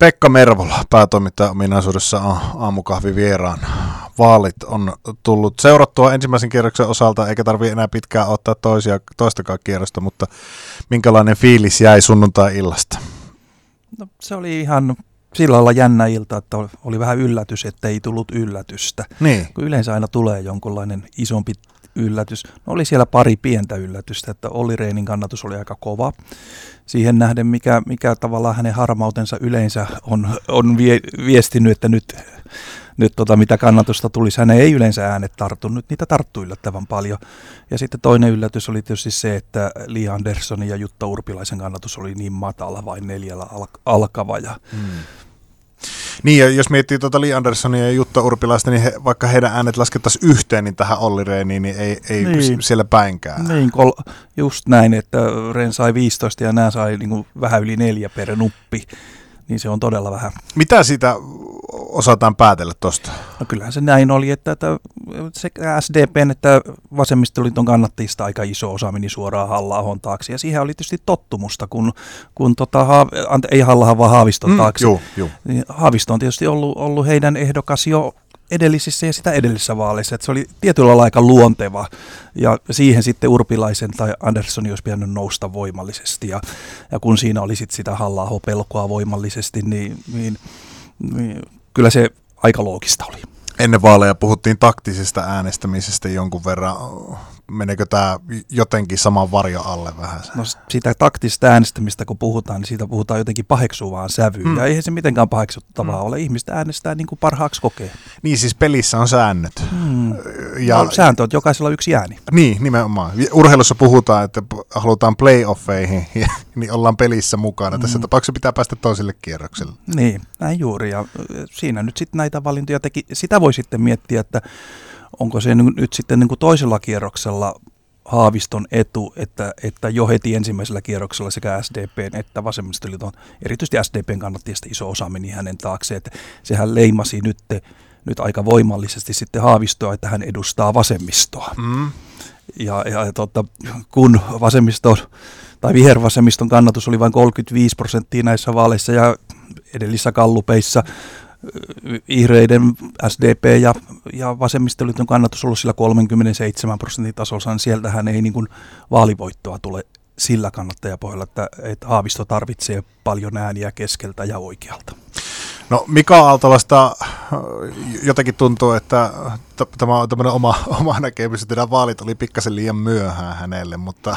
Pekka Mervola, päätoimittaja ominaisuudessa aamukahvi vieraan. Vaalit on tullut seurattua ensimmäisen kierroksen osalta, eikä tarvi enää pitkään ottaa toisia, toistakaan kierrosta, mutta minkälainen fiilis jäi sunnuntai-illasta? No, se oli ihan sillä lailla jännä ilta, että oli vähän yllätys, että ei tullut yllätystä. Niin. Kun yleensä aina tulee jonkunlainen isompi yllätys. No oli siellä pari pientä yllätystä, että Olli Reinin kannatus oli aika kova. Siihen nähden, mikä, mikä tavallaan hänen harmautensa yleensä on, on vie, viestinyt, että nyt, nyt tota, mitä kannatusta tulisi, hän ei yleensä äänet tarttu. Nyt niitä tarttuu yllättävän paljon. Ja sitten toinen yllätys oli tietysti se, että Li Anderssonin ja Jutta Urpilaisen kannatus oli niin matala, vain neljällä al- alkava. Ja, hmm niin, ja jos miettii tuota Li Anderssonia ja Jutta Urpilaista, niin he, vaikka heidän äänet laskettaisiin yhteen, niin tähän Olli Reiniin, niin ei, ei niin. siellä päinkään. Niin, kol, just näin, että Ren sai 15 ja nämä sai niin kuin vähän yli neljä per nuppi niin se on todella vähän. Mitä siitä osataan päätellä tuosta? No kyllähän se näin oli, että, että sekä SDPn että vasemmistoliiton kannattajista aika iso osa meni suoraan halla taakse. Ja siihen oli tietysti tottumusta, kun, kun tota, ante, ei halla vaan Haaviston mm, taakse. Mm, juu, juu. Niin Haavisto on tietysti ollut, ollut heidän ehdokas jo edellisissä ja sitä edellisissä vaaleissa, että se oli tietyllä lailla aika luonteva. Ja siihen sitten Urpilaisen tai Andersson olisi pitänyt nousta voimallisesti. Ja, ja kun siinä oli sitten sitä halla pelkoa voimallisesti, niin, niin, niin kyllä se aika loogista oli. Ennen vaaleja puhuttiin taktisesta äänestämisestä jonkun verran meneekö tämä jotenkin saman varjo alle vähän? No sitä taktista äänestämistä kun puhutaan, niin siitä puhutaan jotenkin paheksuvaan sävyyn. Mm. Ja eihän se mitenkään paheksuttavaa mm. ole. Ihmistä äänestää niin kuin parhaaksi kokee. Niin siis pelissä on säännöt. Mm. Ja, no, sääntö on, että jokaisella on yksi ääni. Niin, nimenomaan. Urheilussa puhutaan, että halutaan playoffeihin, niin ollaan pelissä mukana. Mm. Tässä tapauksessa pitää päästä toiselle kierrokselle. Niin, näin juuri. Ja siinä nyt sitten näitä valintoja teki. Sitä voi sitten miettiä, että onko se nyt sitten niin kuin toisella kierroksella Haaviston etu, että, että jo heti ensimmäisellä kierroksella sekä SDPn että vasemmistoliiton, erityisesti SDPn kannattajista iso osa meni hänen taakse, että sehän leimasi nyt, nyt aika voimallisesti sitten Haavistoa, että hän edustaa vasemmistoa. Mm. Ja, ja tota, kun vasemmisto tai vihervasemmiston kannatus oli vain 35 prosenttia näissä vaaleissa ja edellisissä kallupeissa vihreiden SDP ja, ja vasemmistoliiton kannatus ollut sillä 37 prosentin tasolla, niin sieltähän ei niin kuin vaalivoittoa tule sillä kannattajapohjalla, että, että Haavisto tarvitsee paljon ääniä keskeltä ja oikealta. No Mika Aaltolasta jotenkin tuntuu, että tämä on tämmöinen oma, oma näkemys, että nämä vaalit oli pikkasen liian myöhään hänelle, mutta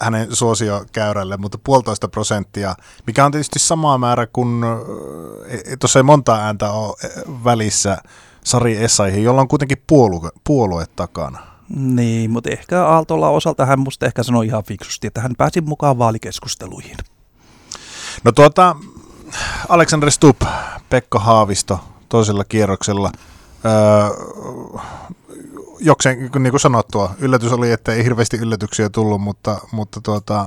hänen suosiokäyrälle, mutta puolitoista prosenttia, mikä on tietysti sama määrä kuin, e, tuossa ei monta ääntä ole e, välissä Sari Essaihin, jolla on kuitenkin puolue, puolue takana. Niin, mutta ehkä Aaltolla osalta hän musta ehkä sanoi ihan fiksusti, että hän pääsi mukaan vaalikeskusteluihin. No tuota, Alexander Stubb, Pekka Haavisto toisella kierroksella. Öö, jokseen, niin kuin sanottua, yllätys oli, että ei hirveästi yllätyksiä tullut, mutta, mutta tuota,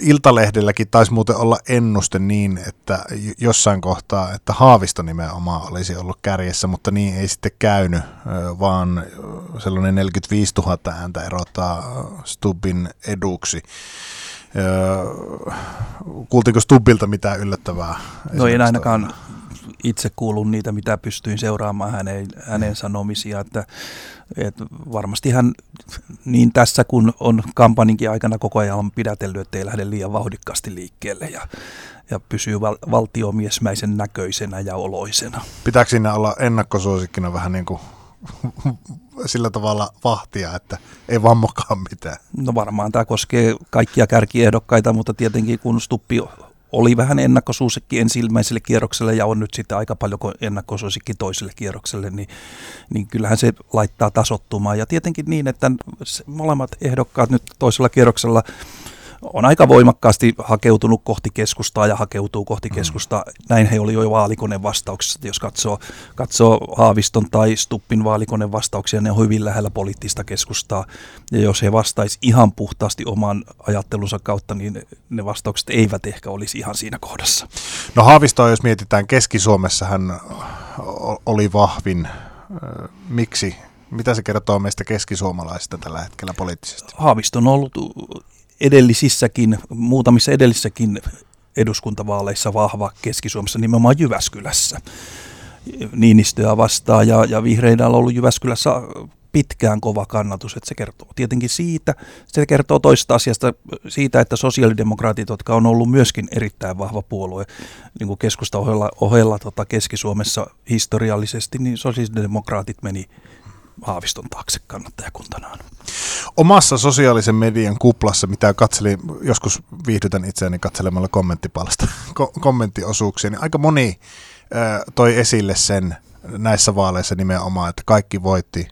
Iltalehdelläkin taisi muuten olla ennuste niin, että jossain kohtaa, että Haavisto nimenomaan olisi ollut kärjessä, mutta niin ei sitten käynyt, vaan sellainen 45 000 ääntä erottaa Stubbin eduksi. Kuultiinko Stubbilta mitään yllättävää? No ei ainakaan itse kuulun niitä, mitä pystyin seuraamaan hänen, hänen sanomisia, että, että varmasti hän niin tässä kun on kampanjinkin aikana koko ajan pidätellyt, että ei lähde liian vauhdikkaasti liikkeelle ja, ja pysyy val, valtiomiesmäisen näköisenä ja oloisena. Pitääkö siinä olla ennakkosuosikkina vähän niin kuin sillä tavalla vahtia, että ei vammokaan mitään? No varmaan tämä koskee kaikkia kärkiehdokkaita, mutta tietenkin kun Stuppi oli vähän ennakkosuosikki ensimmäiselle kierrokselle ja on nyt sitten aika paljon ennakkosuosikki toiselle kierrokselle, niin, niin kyllähän se laittaa tasottumaan. Ja tietenkin niin, että molemmat ehdokkaat nyt toisella kierroksella on aika voimakkaasti hakeutunut kohti keskustaa ja hakeutuu kohti mm. keskustaa. Näin he oli jo vaalikoneen vastauksessa. Jos katsoo, katsoo Haaviston tai Stuppin vaalikoneen vastauksia, ne on hyvin lähellä poliittista keskustaa. Ja jos he vastaisi ihan puhtaasti oman ajattelunsa kautta, niin ne vastaukset eivät ehkä olisi ihan siinä kohdassa. No Haavistoa, jos mietitään Keski-Suomessa, hän oli vahvin. Miksi? Mitä se kertoo meistä keskisuomalaisista tällä hetkellä poliittisesti? Haavisto on ollut edellisissäkin, muutamissa edellisissäkin eduskuntavaaleissa vahva Keski-Suomessa, nimenomaan Jyväskylässä. Niinistöä vastaan ja, ja vihreillä on ollut Jyväskylässä pitkään kova kannatus, että se kertoo tietenkin siitä, se kertoo toista asiasta siitä, että sosiaalidemokraatit, jotka on ollut myöskin erittäin vahva puolue niin kuin keskusta ohella, ohella tota Keski-Suomessa historiallisesti, niin sosiaalidemokraatit meni Haaviston taakse kannattajakuntanaan. Omassa sosiaalisen median kuplassa, mitä katselin, joskus viihdytän itseäni katselemalla kommenttipalsta, ko- kommenttiosuuksia, niin aika moni äh, toi esille sen näissä vaaleissa nimenomaan, että kaikki voitti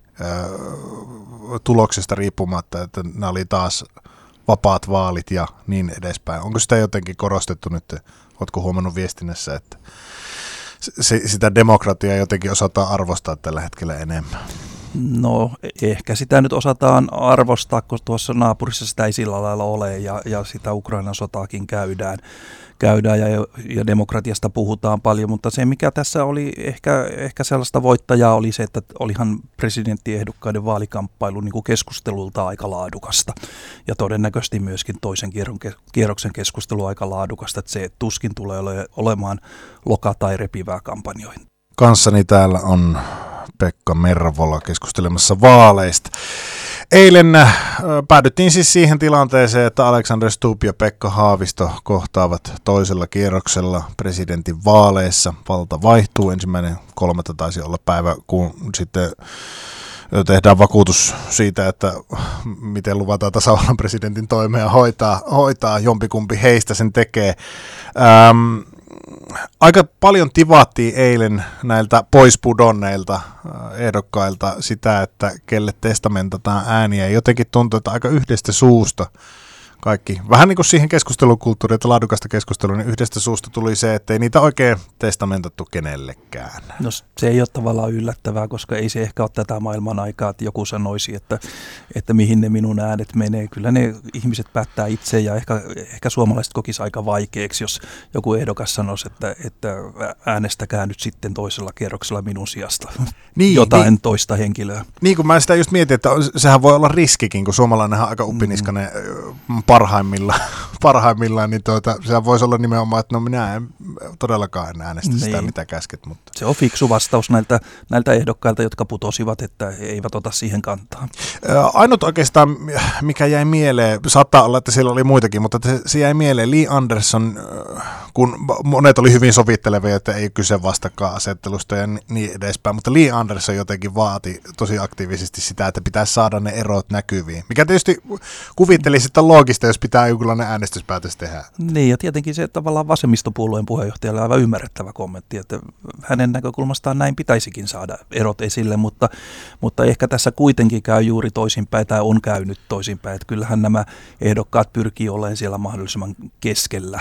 tuloksesta riippumatta, että nämä oli taas vapaat vaalit ja niin edespäin. Onko sitä jotenkin korostettu nyt, oletko huomannut viestinnässä, että sitä demokratiaa jotenkin osataan arvostaa tällä hetkellä enemmän? No ehkä sitä nyt osataan arvostaa, kun tuossa naapurissa sitä ei sillä lailla ole ja, ja sitä Ukrainan sotaakin käydään käydään ja, ja demokratiasta puhutaan paljon, mutta se mikä tässä oli ehkä, ehkä sellaista voittajaa oli se, että olihan presidenttiehdokkaiden vaalikamppailu niin kuin keskustelulta aika laadukasta ja todennäköisesti myöskin toisen kierroksen keskustelu aika laadukasta, että se tuskin tulee ole, olemaan loka- tai repivää kampanjointia. Kanssani täällä on Pekka Mervola keskustelemassa vaaleista. Eilen äh, päädyttiin siis siihen tilanteeseen, että Alexander Stubb ja Pekka Haavisto kohtaavat toisella kierroksella presidentin vaaleissa. Valta vaihtuu. Ensimmäinen kolmatta taisi olla päivä, kun sitten tehdään vakuutus siitä, että miten luvataan tasavallan presidentin toimea hoitaa, hoitaa jompikumpi heistä sen tekee. Ähm, aika paljon tivattiin eilen näiltä poispudonneilta äh, ehdokkailta sitä, että kelle testamentataan ääniä. Jotenkin tuntuu, että aika yhdestä suusta kaikki. Vähän niin kuin siihen keskustelukulttuuriin, että laadukasta keskustelua, niin yhdestä suusta tuli se, että ei niitä oikein testamentattu kenellekään. No se ei ole tavallaan yllättävää, koska ei se ehkä ole tätä maailman aikaa, että joku sanoisi, että, että mihin ne minun äänet menee. Kyllä ne ihmiset päättää itse ja ehkä, ehkä suomalaiset kokisi aika vaikeaksi, jos joku ehdokas sanoisi, että, että äänestäkää nyt sitten toisella kierroksella minun sijasta niin, jotain niin, toista henkilöä. Niin kuin mä sitä just mietin, että sehän voi olla riskikin, kun suomalainen on aika uppiniskainen mm parhaimmillaan, parhaimmillaan niin tuota, se voisi olla nimenomaan, että no minä en todellakaan äänestä niin. sitä, mitä käsket. Mutta. Se on fiksu vastaus näiltä, näiltä ehdokkailta, jotka putosivat, että he eivät ota siihen kantaa. Ainut oikeastaan, mikä jäi mieleen, saattaa olla, että siellä oli muitakin, mutta se jäi mieleen, Lee Anderson, kun monet oli hyvin sovittelevia, että ei kyse vastakkainasettelusta ja niin edespäin, mutta Lee Anderson jotenkin vaati tosi aktiivisesti sitä, että pitäisi saada ne erot näkyviin, mikä tietysti kuvittelisi, että loogista, jos pitää jonkunlainen äänestyspäätös tehdä. Niin, ja tietenkin se tavallaan vasemmistopuolueen puheenjohtajalle aivan ymmärrettävä kommentti, että hänen näkökulmastaan näin pitäisikin saada erot esille, mutta, mutta ehkä tässä kuitenkin käy juuri toisinpäin tai on käynyt toisinpäin, että kyllähän nämä ehdokkaat pyrkii olemaan siellä mahdollisimman keskellä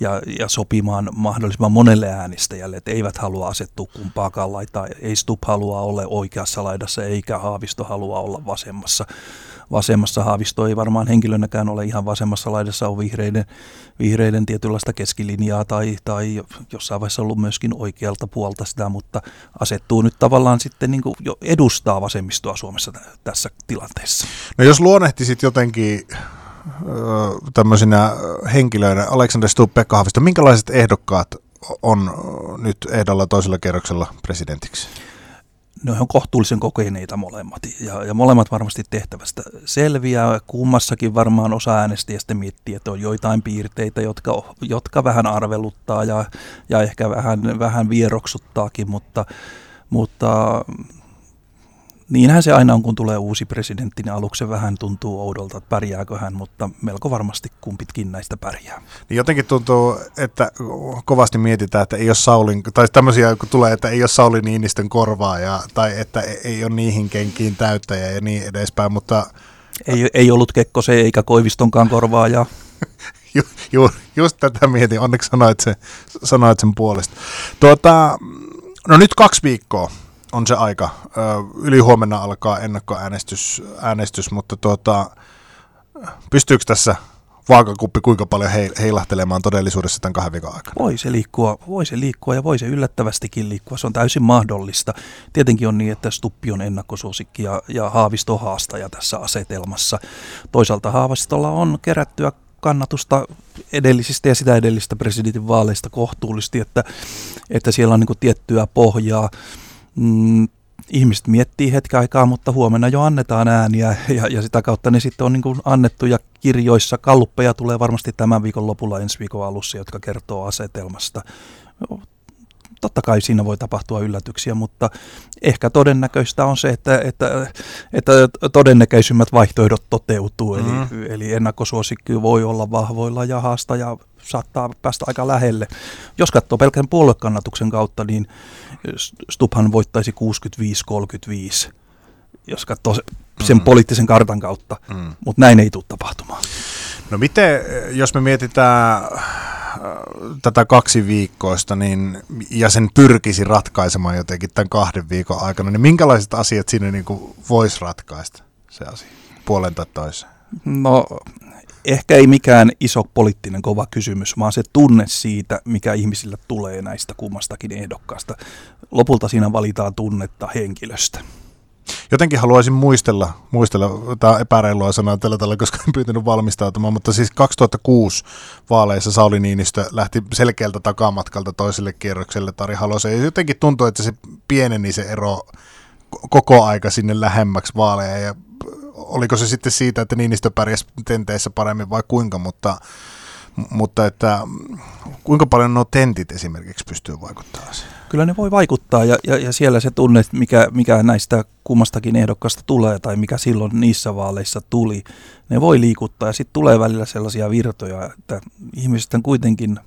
ja, ja sopimaan mahdollisimman monelle äänestäjälle, että eivät halua asettua kumpaakaan laitaa, ei Stup halua olla oikeassa laidassa eikä Haavisto halua olla vasemmassa vasemmassa. Haavisto ei varmaan henkilönäkään ole ihan vasemmassa laidassa, on vihreiden, vihreiden tietynlaista keskilinjaa tai, tai jossain vaiheessa ollut myöskin oikealta puolta sitä, mutta asettuu nyt tavallaan sitten niin jo edustaa vasemmistoa Suomessa tässä tilanteessa. No jos luonnehtisit jotenkin tämmöisinä henkilöinä Alexander Stubb, Pekka Haavisto, minkälaiset ehdokkaat on nyt ehdolla toisella kerroksella presidentiksi? Ne on kohtuullisen kokeneita molemmat ja, ja molemmat varmasti tehtävästä selviää. Kummassakin varmaan osa äänestäjästä miettii, että on joitain piirteitä, jotka, jotka vähän arveluttaa ja, ja ehkä vähän, vähän vieroksuttaakin, mutta, mutta Niinhän se aina on, kun tulee uusi presidentti, niin aluksi vähän tuntuu oudolta, että pärjääkö hän, mutta melko varmasti kumpitkin näistä pärjää. Niin jotenkin tuntuu, että kovasti mietitään, että ei ole Saulin, tai tämmöisiä kun tulee, että ei ole Sauli Niinistön korvaaja, tai että ei ole niihin kenkiin täyttäjä ja niin edespäin, mutta... Ei, ei ollut se eikä Koivistonkaan korvaaja. ju, ju, just tätä mietin, onneksi sanoit sen, sanoit sen puolesta. Tuota, no nyt kaksi viikkoa on se aika. Yli huomenna alkaa ennakkoäänestys, äänestys, mutta tuota, pystyykö tässä vaakakuppi kuinka paljon heilahtelemaan todellisuudessa tämän kahden viikon aikana? Voi se, liikkua, voi se liikkua ja voi se yllättävästikin liikkua. Se on täysin mahdollista. Tietenkin on niin, että Stuppi on ennakkosuosikki ja, ja Haavisto haastaja tässä asetelmassa. Toisaalta Haavistolla on kerättyä kannatusta edellisistä ja sitä edellisistä presidentin vaaleista kohtuullisesti, että, että siellä on niin tiettyä pohjaa. Mm, ihmiset miettii hetken aikaa, mutta huomenna jo annetaan ääniä ja, ja sitä kautta ne sitten on niin kuin annettu ja kirjoissa. Kalluppeja tulee varmasti tämän viikon lopulla ensi viikon alussa, jotka kertoo asetelmasta totta kai siinä voi tapahtua yllätyksiä, mutta ehkä todennäköistä on se, että, että, että todennäköisimmät vaihtoehdot toteutuu. Mm. Eli, eli ennakkosuosikki voi olla vahvoilla ja haasta ja saattaa päästä aika lähelle. Jos katsoo pelkän puoluekannatuksen kautta, niin Stubhan voittaisi 65-35 jos katsoo sen mm. poliittisen kartan kautta, mm. mutta näin ei tule tapahtumaan. No miten, jos me mietitään tätä kaksi viikkoista niin, ja sen pyrkisi ratkaisemaan jotenkin tämän kahden viikon aikana, niin minkälaiset asiat sinne niin voisi ratkaista se asia puolen tai toiseen? No ehkä ei mikään iso poliittinen kova kysymys, vaan se tunne siitä, mikä ihmisillä tulee näistä kummastakin ehdokkaasta. Lopulta siinä valitaan tunnetta henkilöstä jotenkin haluaisin muistella, muistella tämä on epäreilua sanaa tällä tavalla, koska en pyytänyt valmistautumaan, mutta siis 2006 vaaleissa Sauli Niinistö lähti selkeältä takamatkalta toiselle kierrokselle Tari Haloseen. Ja jotenkin tuntuu, että se pieneni se ero koko aika sinne lähemmäksi vaaleja ja oliko se sitten siitä, että Niinistö pärjäsi tenteissä paremmin vai kuinka, mutta mutta että kuinka paljon nuo tentit esimerkiksi pystyy vaikuttamaan Kyllä ne voi vaikuttaa ja, ja, ja siellä se tunne, mikä, mikä näistä kummastakin ehdokkaasta tulee tai mikä silloin niissä vaaleissa tuli, ne voi liikuttaa. Ja sitten tulee välillä sellaisia virtoja, että ihmiset kuitenkin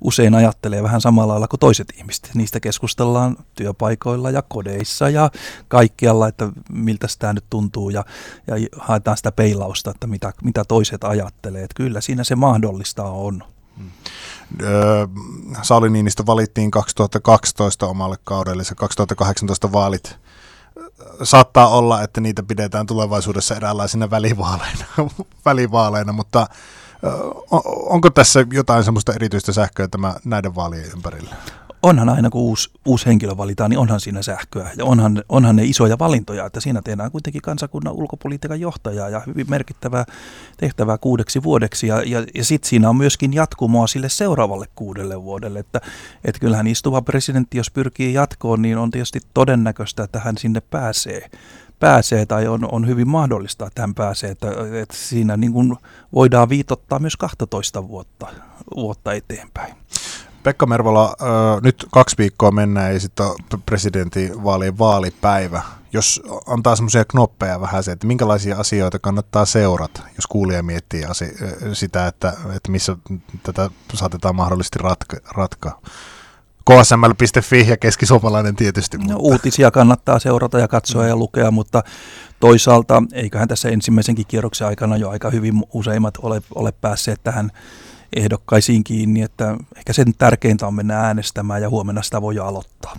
usein ajattelee vähän samalla lailla kuin toiset ihmiset. Niistä keskustellaan työpaikoilla ja kodeissa ja kaikkialla, että miltä tämä nyt tuntuu ja, ja haetaan sitä peilausta, että mitä, mitä toiset ajattelee. Että kyllä siinä se mahdollista on. Hmm. Sauli Niinistö valittiin 2012 omalle kaudelle, se 2018 vaalit saattaa olla, että niitä pidetään tulevaisuudessa eräänlaisina välivaaleina, välivaaleina mutta onko tässä jotain semmoista erityistä sähköä tämä näiden vaalien ympärillä? Onhan aina, kun uusi, uusi henkilö valitaan, niin onhan siinä sähköä. Ja onhan, onhan ne isoja valintoja, että siinä tehdään kuitenkin kansakunnan ulkopolitiikan johtajaa ja hyvin merkittävää tehtävää kuudeksi vuodeksi. Ja, ja, ja sitten siinä on myöskin jatkumoa sille seuraavalle kuudelle vuodelle. Että, että kyllähän istuva presidentti, jos pyrkii jatkoon, niin on tietysti todennäköistä, että hän sinne pääsee pääsee tai on, on hyvin mahdollista, että hän pääsee. Että, että siinä niin kuin voidaan viitottaa myös 12 vuotta, vuotta eteenpäin. Pekka Mervola, nyt kaksi viikkoa mennään ja sitten on presidentinvaalien vaalipäivä. Jos antaa semmoisia knoppeja vähän se, että minkälaisia asioita kannattaa seurata, jos kuulija miettii sitä, että, että missä tätä saatetaan mahdollisesti ratka, ratkaa. KSML.fi ja keskisuomalainen tietysti. No, uutisia kannattaa seurata ja katsoa ja lukea, mutta toisaalta eiköhän tässä ensimmäisenkin kierroksen aikana jo aika hyvin useimmat ole, ole päässeet tähän ehdokkaisiin kiinni, että ehkä sen tärkeintä on mennä äänestämään ja huomenna sitä voi aloittaa.